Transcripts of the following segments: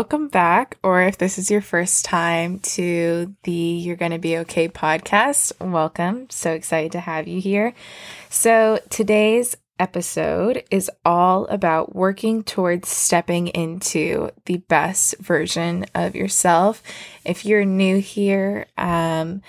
welcome back. Or if this is your first time to the You're Gonna Be Okay podcast, welcome. So excited to have you here. So today's episode is all about working towards stepping into the best version of yourself. If you're new here, um,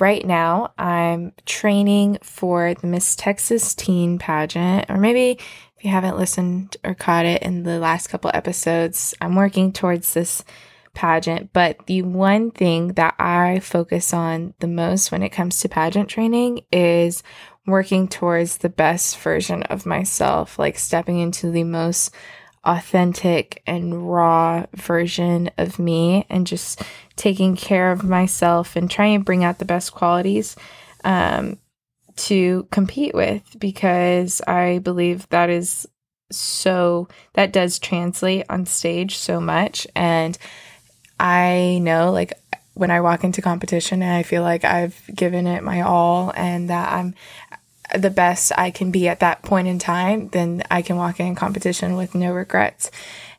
right now I'm training for the Miss Texas Teen pageant, or maybe if you haven't listened or caught it in the last couple episodes, I'm working towards this pageant. But the one thing that I focus on the most when it comes to pageant training is working towards the best version of myself, like stepping into the most authentic and raw version of me and just taking care of myself and trying to bring out the best qualities um, to compete with because I believe that is so, that does translate on stage so much. And I know, like, when I walk into competition and I feel like I've given it my all and that I'm the best I can be at that point in time, then I can walk in competition with no regrets.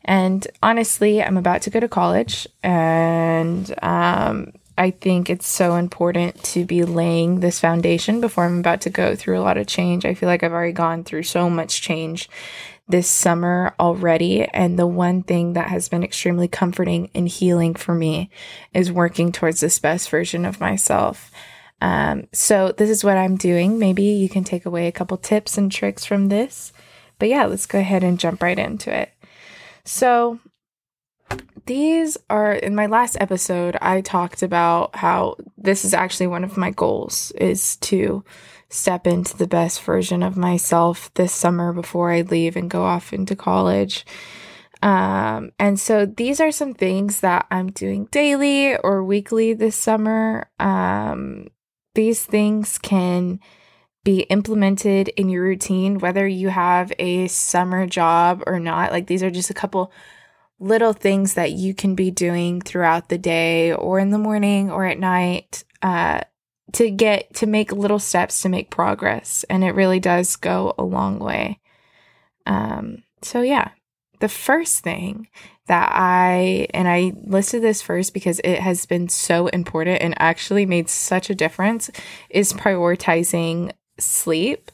And honestly, I'm about to go to college and um, I think it's so important to be laying this foundation before I'm about to go through a lot of change. I feel like I've already gone through so much change this summer already. And the one thing that has been extremely comforting and healing for me is working towards this best version of myself. Um, so, this is what I'm doing. Maybe you can take away a couple tips and tricks from this. But yeah, let's go ahead and jump right into it. So, these are in my last episode i talked about how this is actually one of my goals is to step into the best version of myself this summer before i leave and go off into college. Um, and so these are some things that i'm doing daily or weekly this summer. Um, these things can be implemented in your routine whether you have a summer job or not. Like these are just a couple little things that you can be doing throughout the day or in the morning or at night uh, to get to make little steps to make progress. And it really does go a long way. Um, so, yeah, the first thing that I, and I listed this first because it has been so important and actually made such a difference, is prioritizing sleep.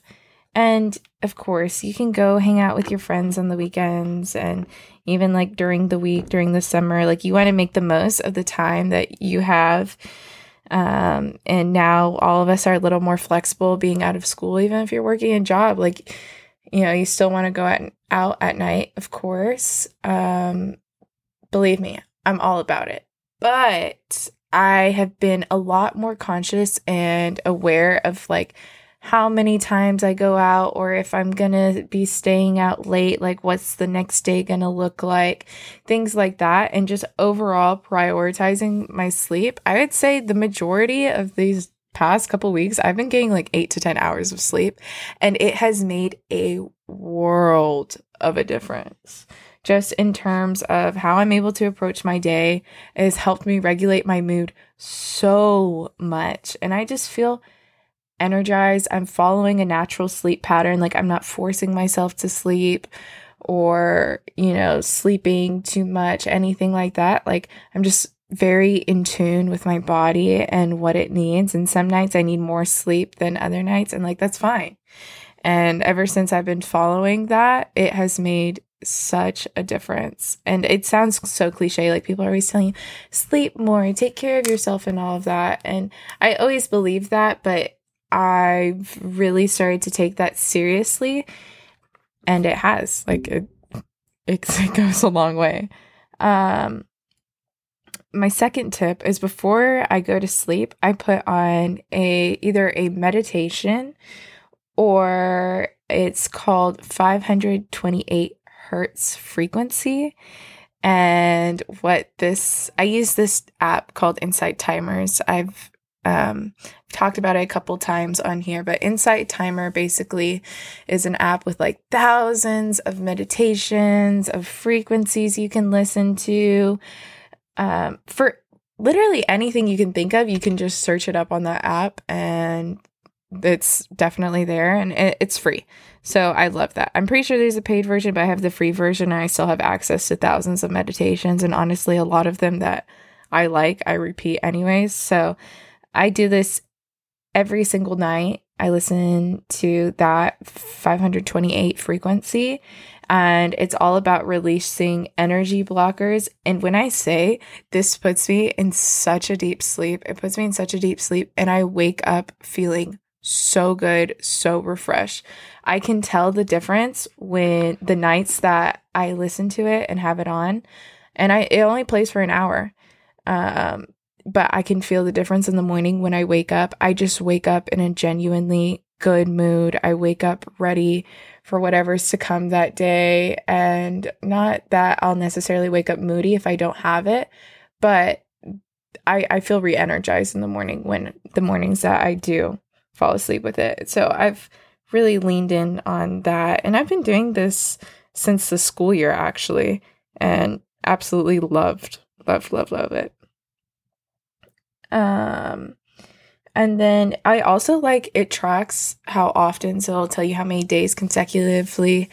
And of course, you can go hang out with your friends on the weekends and even like during the week, during the summer, like you want to make the most of the time that you have. Um, and now all of us are a little more flexible being out of school, even if you're working a job. Like, you know, you still want to go out, out at night, of course. Um, believe me, I'm all about it. But I have been a lot more conscious and aware of like how many times I go out or if I'm going to be staying out late, like what's the next day going to look like, things like that. And just overall prioritizing my sleep. I would say the majority of these past couple weeks, I've been getting like eight to 10 hours of sleep, and it has made a world of a difference. Just in terms of how I'm able to approach my day, it has helped me regulate my mood so much. And I just feel energized. I'm following a natural sleep pattern. Like I'm not forcing myself to sleep or, you know, sleeping too much, anything like that. Like I'm just very in tune with my body and what it needs. And some nights I need more sleep than other nights. And like that's fine. And ever since I've been following that, it has made such a difference. And it sounds so cliche, like people are always telling you, sleep more, take care of yourself, and all of that. And I always believe that, but I've really started to take that seriously, and it has like it, it, goes a long way. Um, my second tip is before I go to sleep, I put on a either a meditation or it's called 528 hertz frequency. And what this, I use this app called Insight Timers. I've um, talked about it a couple times on here, but Insight Timer basically is an app with like thousands of meditations, of frequencies you can listen to. Um, for literally anything you can think of, you can just search it up on that app and it's definitely there and it, it's free. So I love that. I'm pretty sure there's a paid version, but I have the free version and I still have access to thousands of meditations. And honestly, a lot of them that I like, I repeat anyways. So I do this every single night. I listen to that 528 frequency and it's all about releasing energy blockers. And when I say this puts me in such a deep sleep, it puts me in such a deep sleep, and I wake up feeling so good, so refreshed. I can tell the difference when the nights that I listen to it and have it on, and I it only plays for an hour. Um, but I can feel the difference in the morning when I wake up. I just wake up in a genuinely good mood. I wake up ready for whatever's to come that day. And not that I'll necessarily wake up moody if I don't have it, but I, I feel re energized in the morning when the mornings that I do fall asleep with it. So I've really leaned in on that. And I've been doing this since the school year actually, and absolutely loved, love, love, love it. Um, and then I also like it tracks how often, so it'll tell you how many days consecutively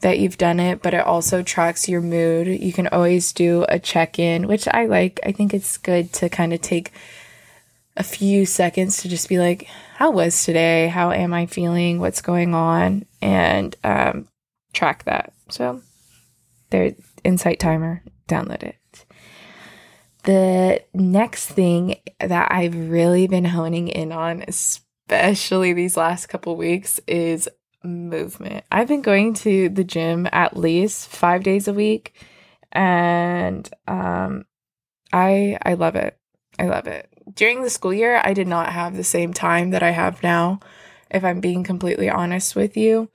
that you've done it, but it also tracks your mood. You can always do a check in, which I like. I think it's good to kind of take a few seconds to just be like, how was today? How am I feeling? What's going on? And um, track that. So there, Insight Timer, download it. The next thing that I've really been honing in on, especially these last couple weeks, is movement. I've been going to the gym at least five days a week, and um, I I love it. I love it. During the school year, I did not have the same time that I have now. If I'm being completely honest with you,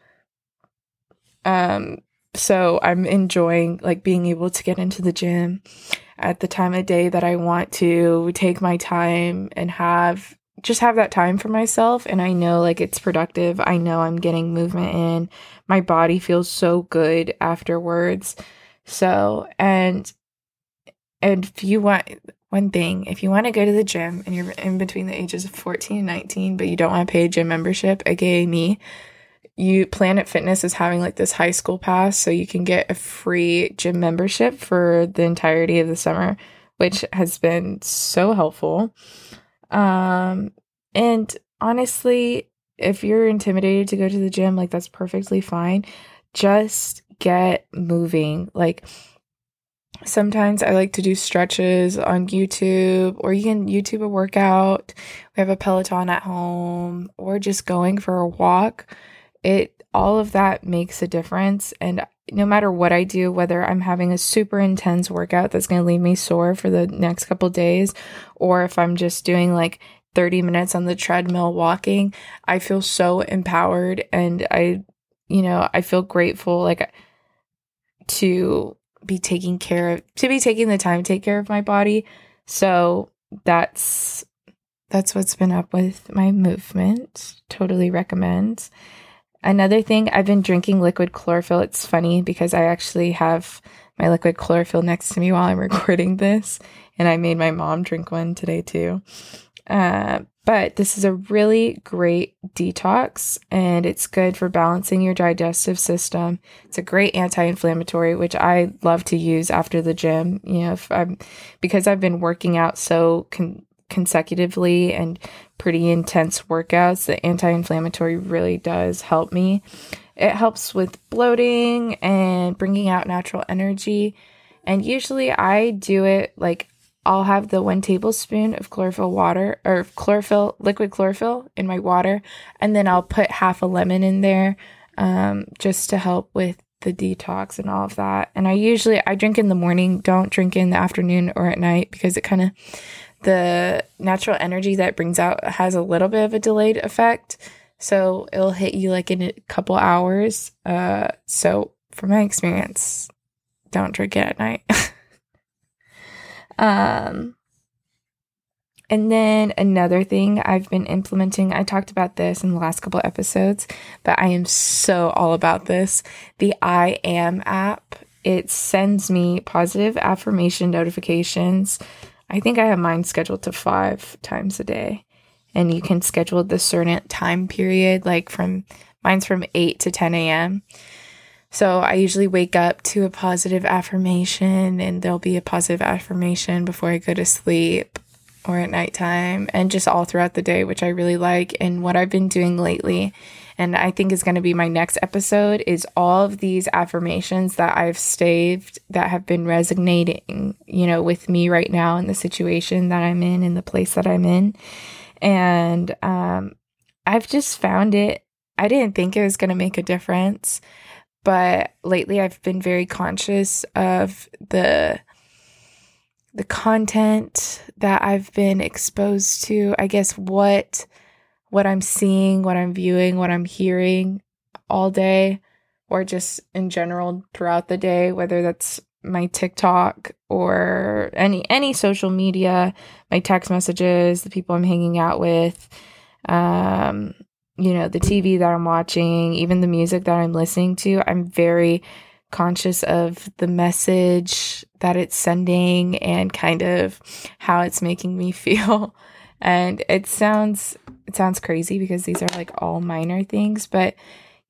um, so I'm enjoying like being able to get into the gym at the time of day that I want to take my time and have just have that time for myself and I know like it's productive. I know I'm getting movement in. My body feels so good afterwards. So, and and if you want one thing, if you want to go to the gym and you're in between the ages of 14 and 19 but you don't want to pay a gym membership, aka me, you Planet Fitness is having like this high school pass so you can get a free gym membership for the entirety of the summer, which has been so helpful. Um and honestly, if you're intimidated to go to the gym, like that's perfectly fine. Just get moving. Like sometimes I like to do stretches on YouTube, or you can YouTube a workout. We have a Peloton at home, or just going for a walk it all of that makes a difference. And no matter what I do whether I'm having a super intense workout that's going to leave me sore for the next couple days or if I'm just doing like 30 minutes on the treadmill walking I feel so empowered and I you know I feel grateful like to be taking care of to be taking the time to take care of my body. So that's that's what's been up with my movement. Totally recommend Another thing, I've been drinking liquid chlorophyll. It's funny because I actually have my liquid chlorophyll next to me while I'm recording this, and I made my mom drink one today too. Uh, but this is a really great detox and it's good for balancing your digestive system. It's a great anti-inflammatory, which I love to use after the gym. You know, if I'm because I've been working out so con- consecutively and pretty intense workouts, the anti inflammatory really does help me. It helps with bloating and bringing out natural energy. And usually I do it like I'll have the one tablespoon of chlorophyll water or chlorophyll, liquid chlorophyll in my water, and then I'll put half a lemon in there um, just to help with the detox and all of that. And I usually I drink in the morning, don't drink in the afternoon or at night because it kind of the natural energy that brings out has a little bit of a delayed effect. So it'll hit you like in a couple hours. Uh, so from my experience, don't drink it at night. um, and then another thing I've been implementing, I talked about this in the last couple episodes, but I am so all about this. The I Am app, it sends me positive affirmation notifications I think I have mine scheduled to five times a day. and you can schedule the certain time period, like from mine's from 8 to 10 a.m. So I usually wake up to a positive affirmation, and there'll be a positive affirmation before I go to sleep or at nighttime, and just all throughout the day, which I really like. And what I've been doing lately, and I think is going to be my next episode, is all of these affirmations that I've saved that have been resonating, you know, with me right now in the situation that I'm in, in the place that I'm in. And um, I've just found it, I didn't think it was going to make a difference but lately I've been very conscious of the the content that I've been exposed to. I guess what what I'm seeing, what I'm viewing, what I'm hearing all day or just in general throughout the day, whether that's my TikTok or any any social media, my text messages, the people I'm hanging out with, um, you know, the TV that I'm watching, even the music that I'm listening to, I'm very conscious of the message that it's sending and kind of how it's making me feel. And it sounds it sounds crazy because these are like all minor things, but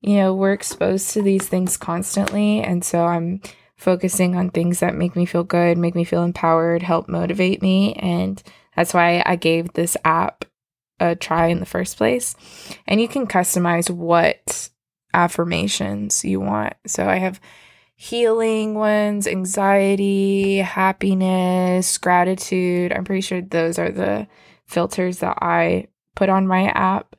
you know, we're exposed to these things constantly and so I'm focusing on things that make me feel good, make me feel empowered, help motivate me and that's why I gave this app a try in the first place. And you can customize what affirmations you want. So I have healing ones, anxiety, happiness, gratitude. I'm pretty sure those are the filters that I put on my app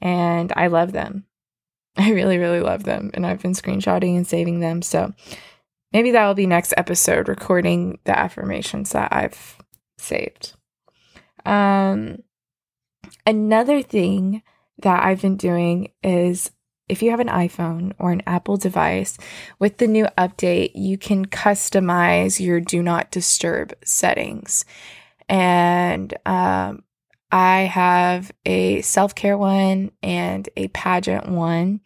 and I love them. I really, really love them. And I've been screenshotting and saving them. So maybe that will be next episode recording the affirmations that I've saved. Um, Another thing that I've been doing is if you have an iPhone or an Apple device, with the new update, you can customize your do not disturb settings. And um, I have a self care one and a pageant one.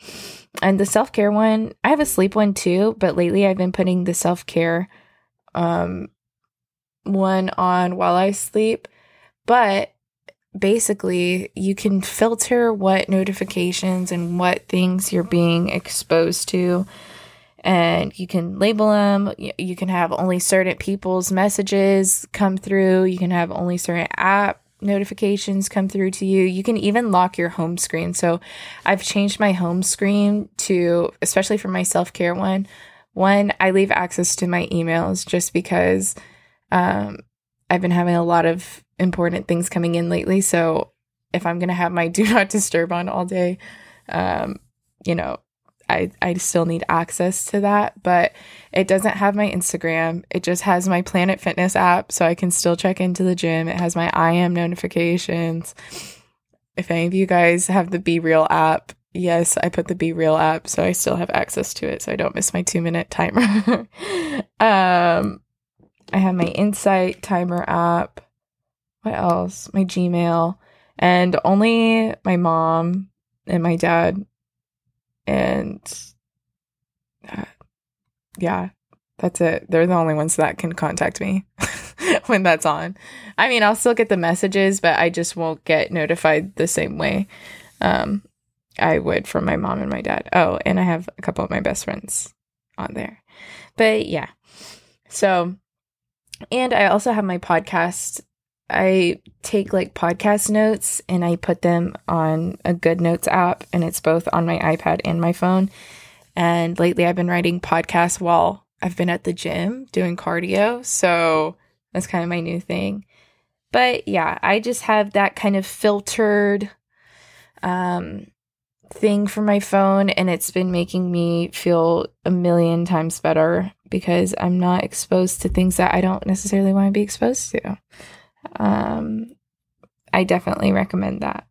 And the self care one, I have a sleep one too, but lately I've been putting the self care um, one on while I sleep. But basically you can filter what notifications and what things you're being exposed to and you can label them you can have only certain people's messages come through you can have only certain app notifications come through to you. You can even lock your home screen. So i've changed my home screen to especially for my self-care one. One i leave access to my emails just because um, i've been having a lot of important things coming in lately. So if I'm going to have my do not disturb on all day, um, you know, I, I still need access to that, but it doesn't have my Instagram. It just has my Planet Fitness app, so I can still check into the gym. It has my I am notifications. If any of you guys have the BeReal app, yes, I put the BeReal app, so I still have access to it, so I don't miss my two minute timer. um, I have my Insight timer app what else? My Gmail, and only my mom and my dad, and uh, yeah, that's it. They're the only ones that can contact me when that's on. I mean, I'll still get the messages, but I just won't get notified the same way um, I would from my mom and my dad. Oh, and I have a couple of my best friends on there. But yeah. So, and I also have my podcast I take like podcast notes and I put them on a Good Notes app, and it's both on my iPad and my phone. And lately, I've been writing podcasts while I've been at the gym doing cardio. So that's kind of my new thing. But yeah, I just have that kind of filtered um, thing for my phone, and it's been making me feel a million times better because I'm not exposed to things that I don't necessarily want to be exposed to. Um, I definitely recommend that.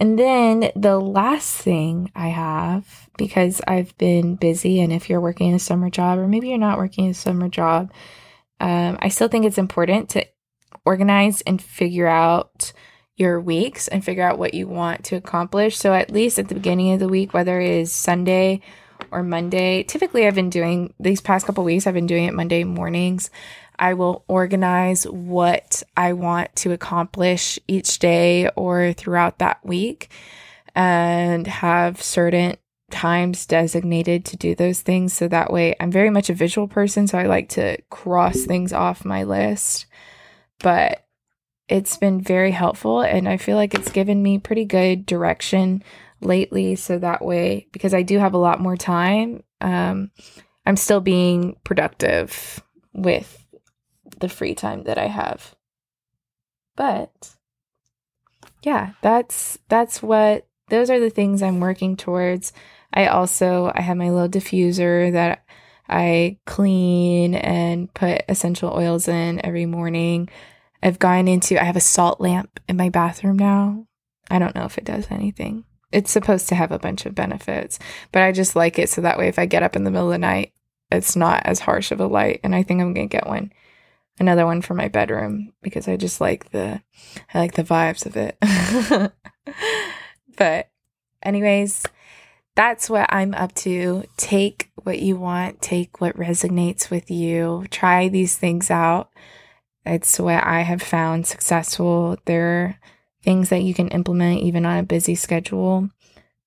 And then the last thing I have, because I've been busy, and if you're working a summer job, or maybe you're not working a summer job, um, I still think it's important to organize and figure out your weeks and figure out what you want to accomplish. So, at least at the beginning of the week, whether it is Sunday or Monday, typically I've been doing these past couple weeks, I've been doing it Monday mornings. I will organize what I want to accomplish each day or throughout that week and have certain times designated to do those things. So that way, I'm very much a visual person. So I like to cross things off my list. But it's been very helpful. And I feel like it's given me pretty good direction lately. So that way, because I do have a lot more time, um, I'm still being productive with the free time that I have. But yeah, that's that's what those are the things I'm working towards. I also I have my little diffuser that I clean and put essential oils in every morning. I've gone into I have a salt lamp in my bathroom now. I don't know if it does anything. It's supposed to have a bunch of benefits, but I just like it so that way if I get up in the middle of the night, it's not as harsh of a light and I think I'm going to get one another one for my bedroom because I just like the I like the vibes of it. but anyways, that's what I'm up to. Take what you want, take what resonates with you. Try these things out. It's what I have found successful. There are things that you can implement even on a busy schedule.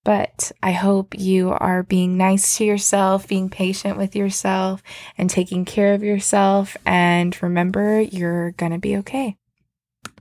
But I hope you are being nice to yourself, being patient with yourself, and taking care of yourself. And remember, you're going to be okay.